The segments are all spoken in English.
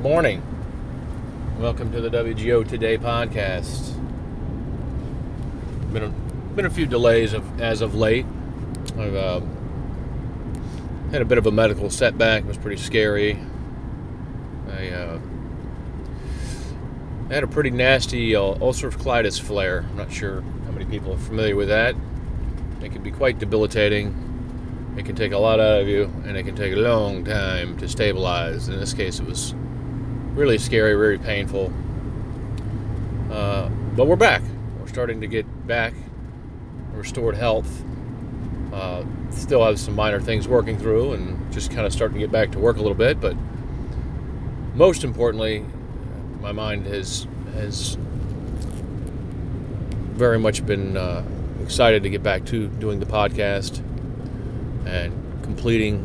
Good morning. Welcome to the WGO Today podcast. Been a, been a few delays of, as of late. I've uh, had a bit of a medical setback. It was pretty scary. I uh, had a pretty nasty uh, ulcerative colitis flare. I'm not sure how many people are familiar with that. It can be quite debilitating. It can take a lot out of you, and it can take a long time to stabilize. In this case, it was really scary, very painful. Uh, but we're back. We're starting to get back, restored health. Uh, still have some minor things working through, and just kind of starting to get back to work a little bit. But most importantly, my mind has has very much been uh, excited to get back to doing the podcast and completing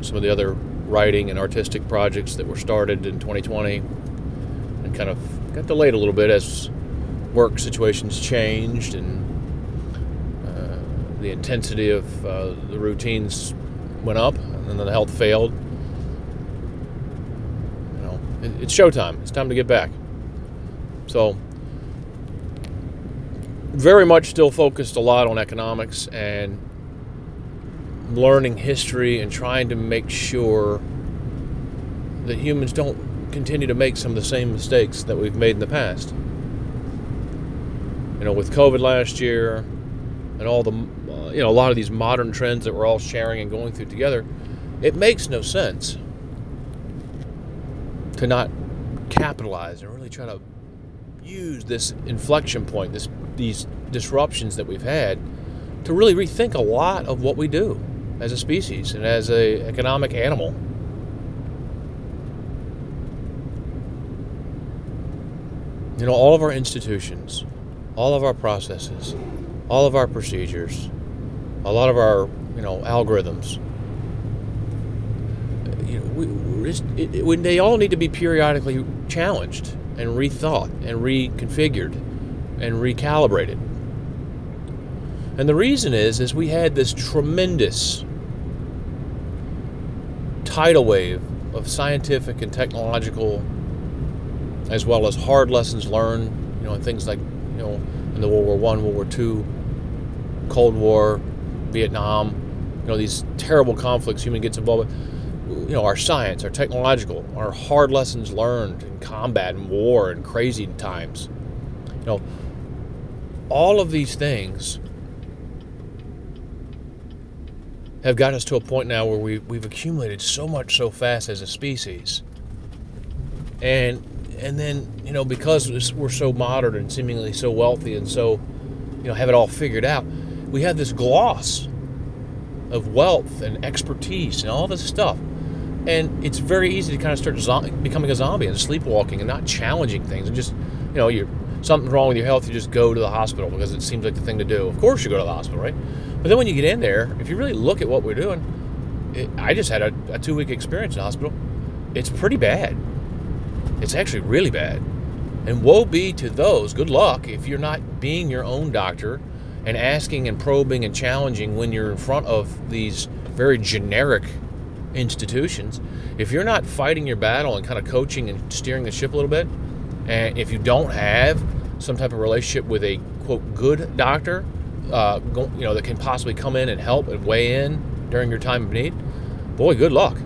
some of the other writing and artistic projects that were started in 2020 and kind of got delayed a little bit as work situations changed and uh, the intensity of uh, the routines went up and then the health failed. You know, it, it's showtime. It's time to get back. So, very much still focused a lot on economics and learning history and trying to make sure that humans don't continue to make some of the same mistakes that we've made in the past. You know, with COVID last year and all the, uh, you know, a lot of these modern trends that we're all sharing and going through together, it makes no sense to not capitalize and really try to use this inflection point, this these disruptions that we've had, to really rethink a lot of what we do as a species and as a economic animal. You know, all of our institutions, all of our processes, all of our procedures, a lot of our, you know, algorithms, you know, we, it, it, they all need to be periodically challenged and rethought and reconfigured and recalibrated. And the reason is is we had this tremendous tidal wave of scientific and technological as well as hard lessons learned, you know, and things like, you know, in the World War One, World War Two, Cold War, Vietnam, you know, these terrible conflicts human gets involved with. You know, our science, our technological, our hard lessons learned in combat and war and crazy times. You know, all of these things have got us to a point now where we, we've accumulated so much so fast as a species. And and then, you know, because we're so modern and seemingly so wealthy and so, you know, have it all figured out, we have this gloss of wealth and expertise and all this stuff. And it's very easy to kind of start zo- becoming a zombie and sleepwalking and not challenging things and just, you know, you're something's wrong with your health, you just go to the hospital because it seems like the thing to do. Of course, you go to the hospital, right? But then when you get in there, if you really look at what we're doing, it, I just had a, a two week experience in the hospital. It's pretty bad. It's actually really bad. And woe be to those, good luck if you're not being your own doctor and asking and probing and challenging when you're in front of these very generic institutions. If you're not fighting your battle and kind of coaching and steering the ship a little bit, and if you don't have some type of relationship with a quote good doctor, uh, go, you know that can possibly come in and help and weigh in during your time of need, boy, good luck.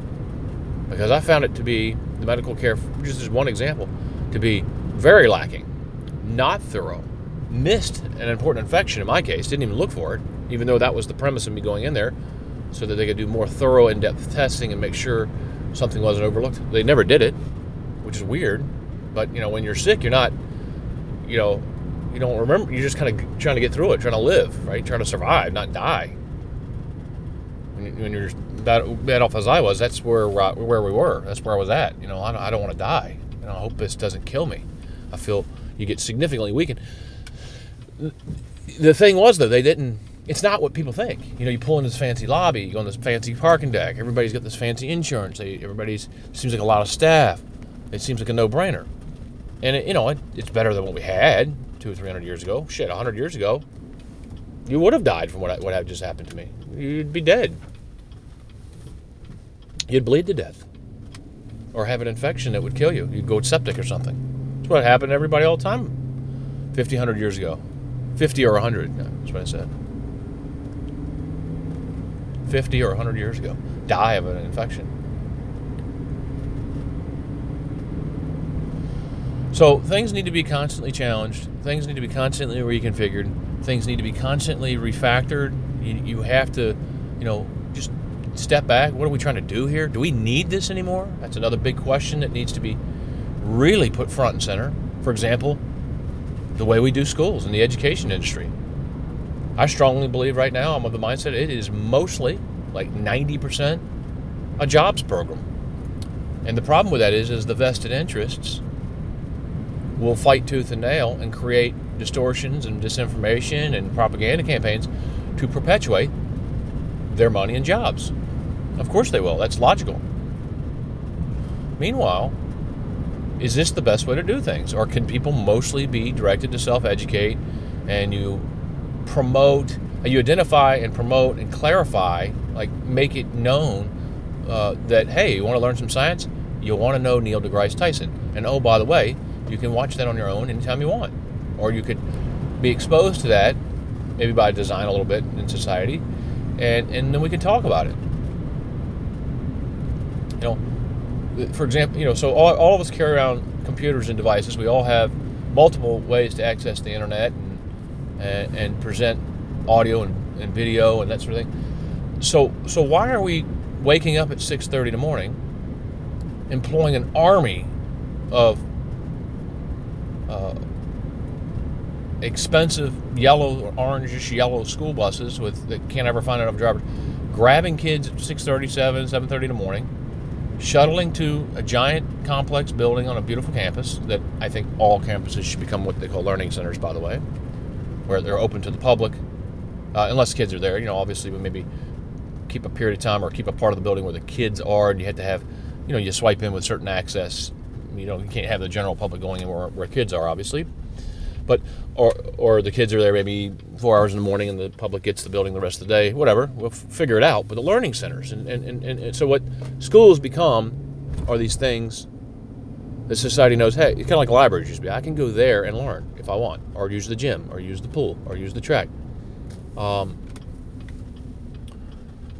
Because I found it to be the medical care, just as one example, to be very lacking, not thorough, missed an important infection in my case, didn't even look for it, even though that was the premise of me going in there, so that they could do more thorough, in-depth testing and make sure something wasn't overlooked. They never did it, which is weird. But you know, when you're sick, you're not, you know, you don't remember. You're just kind of trying to get through it, trying to live, right? Trying to survive, not die. When, you're that bad off as I was, that's where where we were. That's where I was at. You know, I don't, I don't want to die. You know, I hope this doesn't kill me. I feel you get significantly weakened. The thing was though, they didn't. It's not what people think. You know, you pull in this fancy lobby, you go on this fancy parking deck. Everybody's got this fancy insurance. They, everybody's seems like a lot of staff. It seems like a no-brainer. And it, you know, it, it's better than what we had two or three hundred years ago. Shit, a hundred years ago, you would have died from what what had just happened to me. You'd be dead. You'd bleed to death. or have an infection that would kill you. You'd go septic or something. That's what happened to everybody all the time 50, 100 years ago. 50 or 100, that's what I said. 50 or 100 years ago. Die of an infection. So things need to be constantly challenged. Things need to be constantly reconfigured. Things need to be constantly refactored. You, you have to, you know, just step back. What are we trying to do here? Do we need this anymore? That's another big question that needs to be really put front and center. For example, the way we do schools in the education industry. I strongly believe right now, I'm of the mindset it is mostly, like 90%, a jobs program. And the problem with that is, is the vested interests will fight tooth and nail and create distortions and disinformation and propaganda campaigns to perpetuate their money and jobs. Of course they will. That's logical. Meanwhile, is this the best way to do things? Or can people mostly be directed to self educate and you promote, you identify and promote and clarify, like make it known uh, that, hey, you want to learn some science? You'll want to know Neil deGrasse Tyson. And oh, by the way, you can watch that on your own anytime you want. Or you could be exposed to that, maybe by design a little bit in society, and, and then we can talk about it. You know, for example, you know, so all, all of us carry around computers and devices. We all have multiple ways to access the internet and, and, and present audio and, and video and that sort of thing. So, so why are we waking up at 6:30 in the morning, employing an army of uh, expensive yellow or orangish yellow school buses with that can't ever find enough drivers, grabbing kids at 6:37, 7:30 in the morning, shuttling to a giant complex building on a beautiful campus that I think all campuses should become what they call learning centers, by the way, where they're open to the public, uh, unless kids are there. You know, obviously, we maybe keep a period of time or keep a part of the building where the kids are, and you have to have, you know, you swipe in with certain access. You know, you can't have the general public going in where, where kids are, obviously. But or or the kids are there maybe four hours in the morning and the public gets the building the rest of the day. Whatever, we'll figure it out. But the learning centers and, and, and, and so what schools become are these things that society knows. Hey, it's kind of like libraries used to be. I can go there and learn if I want, or use the gym, or use the pool, or use the track. Um,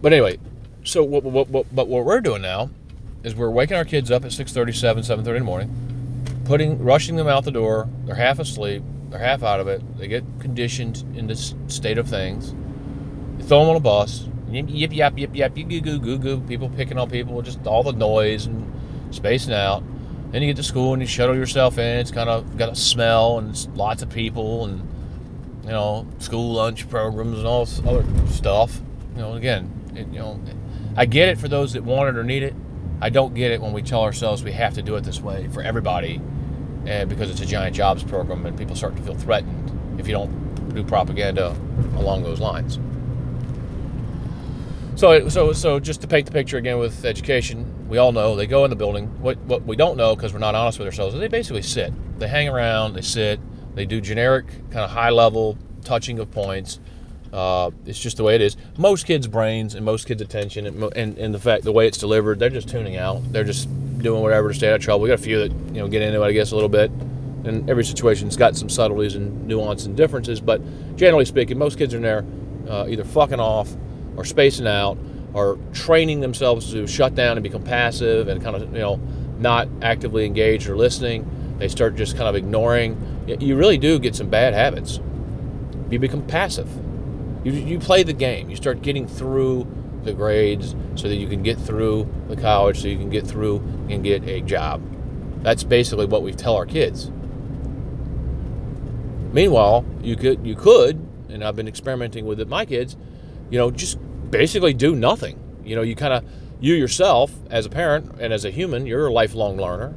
but anyway, so what, what, what, but what we're doing now is we're waking our kids up at 6.37, 7.30 in the morning, putting, rushing them out the door. They're half asleep. They're half out of it. They get conditioned in this state of things. You throw them on a bus. Yip, yip, yip, yip, yap, yip, goo, goo, goo, goo. People picking on people, just all the noise and spacing out. Then you get to school and you shuttle yourself in. It's kind of got a smell and lots of people and, you know, school lunch programs and all this other stuff. You know, again, it, you know, I get it for those that want it or need it. I don't get it when we tell ourselves we have to do it this way for everybody and because it's a giant jobs program and people start to feel threatened if you don't do propaganda along those lines. So, so, so just to paint the picture again with education, we all know they go in the building. What, what we don't know because we're not honest with ourselves is they basically sit. They hang around, they sit, they do generic kind of high level touching of points. Uh, it's just the way it is. Most kids' brains and most kids' attention and, and, and the fact the way it's delivered, they're just tuning out. They're just doing whatever to stay out of trouble. We got a few that you know get into it, I guess, a little bit. And every situation's got some subtleties and nuance and differences, but generally speaking, most kids are in there uh, either fucking off or spacing out or training themselves to shut down and become passive and kind of you know not actively engaged or listening. They start just kind of ignoring. You really do get some bad habits. You become passive. You, you play the game. You start getting through the grades so that you can get through the college, so you can get through and get a job. That's basically what we tell our kids. Meanwhile, you could you could, and I've been experimenting with it my kids, you know, just basically do nothing. You know, you kind of you yourself as a parent and as a human, you're a lifelong learner,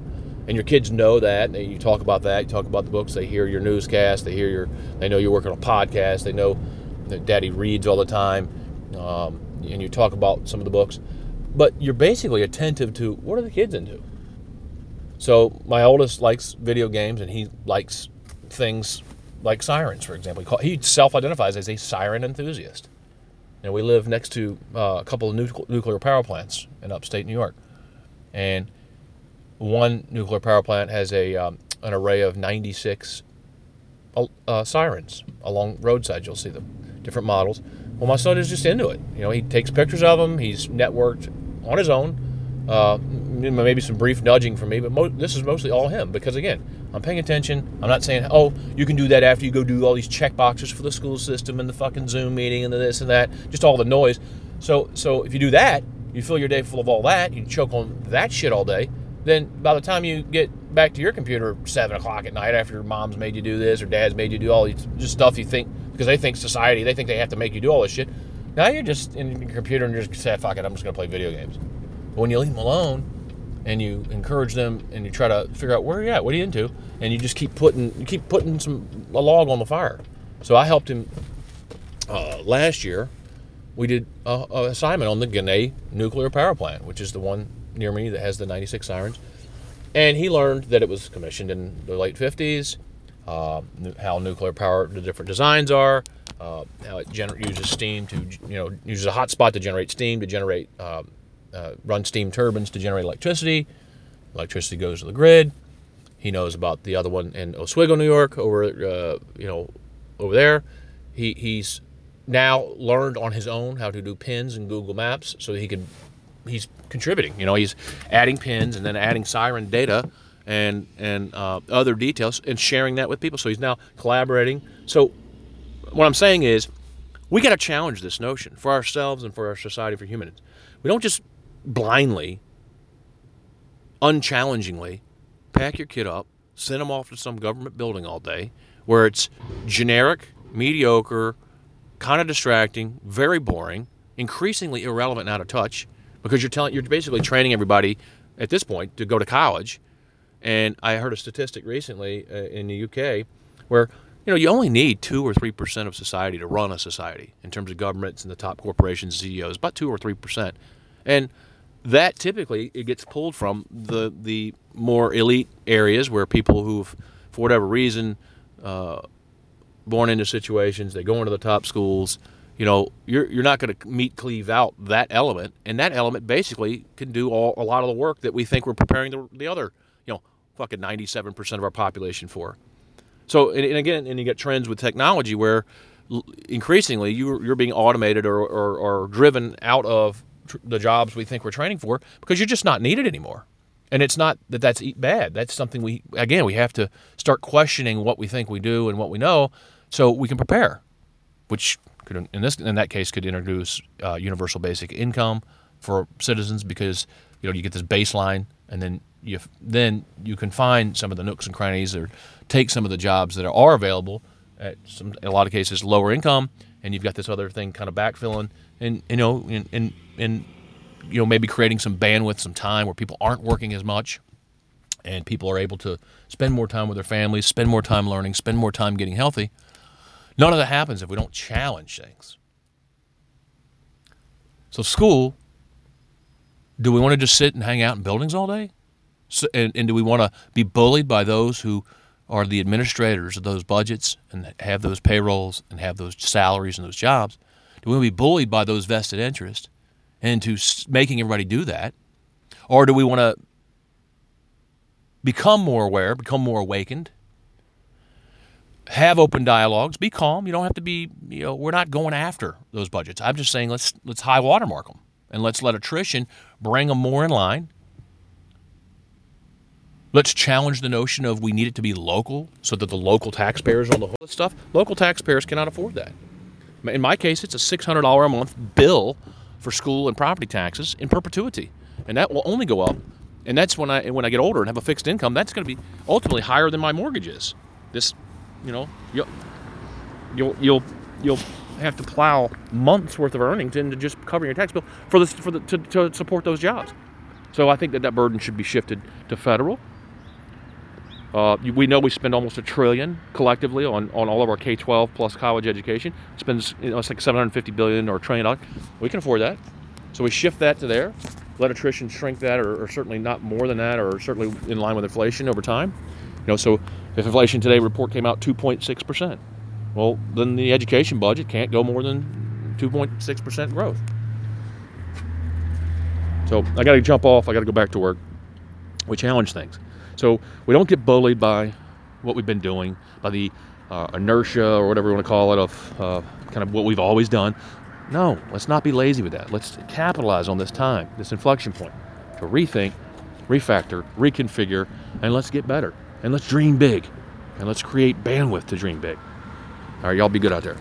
and your kids know that. And you talk about that. You talk about the books. They hear your newscast. They hear your. They know you're working on a podcast. They know That daddy reads all the time. Um, and you talk about some of the books, but you're basically attentive to what are the kids into. So my oldest likes video games, and he likes things like sirens, for example. He self-identifies as a siren enthusiast. And we live next to uh, a couple of nuclear power plants in upstate New York, and one nuclear power plant has a um, an array of 96 uh, uh, sirens along roadsides. You'll see them, different models. Well, my son is just into it. You know, he takes pictures of them. He's networked on his own. Uh, maybe some brief nudging from me, but mo- this is mostly all him because again, I'm paying attention. I'm not saying, oh, you can do that after you go do all these check boxes for the school system and the fucking Zoom meeting and the this and that, just all the noise. So, so if you do that, you fill your day full of all that, you choke on that shit all day. Then by the time you get back to your computer seven o'clock at night after your mom's made you do this or dad's made you do all these just stuff you think because they think society, they think they have to make you do all this shit. Now you're just in your computer and you're just say, fuck it, I'm just gonna play video games. But when you leave them alone and you encourage them and you try to figure out where you're at, what are you into, and you just keep putting you keep putting some a log on the fire. So I helped him uh, last year. We did a, assignment on the Ginna nuclear power plant, which is the one near me that has the 96 sirens. And he learned that it was commissioned in the late 50s, uh, how nuclear power, the different designs are, uh, how it gener- uses steam to, you know, uses a hot spot to generate steam, to generate, uh, uh, run steam turbines to generate electricity. Electricity goes to the grid. He knows about the other one in Oswego, New York, over, uh, you know, over there. He, he's now learned on his own how to do pins in Google Maps so he can he's contributing. You know, he's adding pins and then adding siren data and and uh, other details and sharing that with people. So he's now collaborating. So what I'm saying is, we got to challenge this notion for ourselves and for our society, for humans. We don't just blindly, unchallengingly, pack your kid up, send them off to some government building all day, where it's generic, mediocre, kind of distracting, very boring, increasingly irrelevant and out of touch because you're telling you're basically training everybody at this point to go to college. And I heard a statistic recently uh, in the UK where you know you only need two or three percent of society to run a society in terms of governments and the top corporations, CEOs, about two or three percent, and that typically it gets pulled from the the more elite areas where people who've for whatever reason uh, born into situations they go into the top schools you know, you're you're not going to meet cleave out that element, and that element basically can do all a lot of the work that we think we're preparing the, the other, you know, fucking 97% of our population for. So, and, and again, and you get trends with technology where increasingly you're, you're being automated or, or, or driven out of tr- the jobs we think we're training for because you're just not needed anymore. And it's not that that's bad. That's something we, again, we have to start questioning what we think we do and what we know so we can prepare, which could in this in that case could introduce uh, universal basic income for citizens because you know you get this baseline and then you then you can find some of the nooks and crannies or take some of the jobs that are available at some in a lot of cases lower income and you've got this other thing kind of backfilling and you know and and, and you know maybe creating some bandwidth some time where people aren't working as much and people are able to spend more time with their families spend more time learning spend more time getting healthy None of that happens if we don't challenge things. So, school, do we want to just sit and hang out in buildings all day? So, and, and do we want to be bullied by those who are the administrators of those budgets and have those payrolls and have those salaries and those jobs? Do we want to be bullied by those vested interests into making everybody do that? Or do we want to become more aware, become more awakened, have open dialogues. Be calm. You don't have to be. You know, we're not going after those budgets. I'm just saying let's let's high watermark them and let's let attrition bring them more in line. Let's challenge the notion of we need it to be local so that the local taxpayers on the whole stuff. Local taxpayers cannot afford that. In my case, it's a $600 a month bill for school and property taxes in perpetuity, and that will only go up. And that's when I when I get older and have a fixed income. That's going to be ultimately higher than my mortgage is. This you know, you'll you'll you'll you'll have to plow months worth of earnings into just covering your tax bill for this for the to, to support those jobs. So I think that that burden should be shifted to federal. Uh, we know we spend almost a trillion collectively on, on all of our K-12 plus college education. It spends you know, it's like 750 billion or a trillion dollars. We can afford that, so we shift that to there. Let attrition shrink that, or, or certainly not more than that, or certainly in line with inflation over time. You know, so if inflation today report came out 2.6%, well, then the education budget can't go more than 2.6% growth. So I got to jump off. I got to go back to work. We challenge things. So we don't get bullied by what we've been doing, by the uh, inertia or whatever you want to call it of uh, kind of what we've always done. No, let's not be lazy with that. Let's capitalize on this time, this inflection point, to rethink, refactor, reconfigure, and let's get better. And let's dream big. And let's create bandwidth to dream big. All right, y'all be good out there.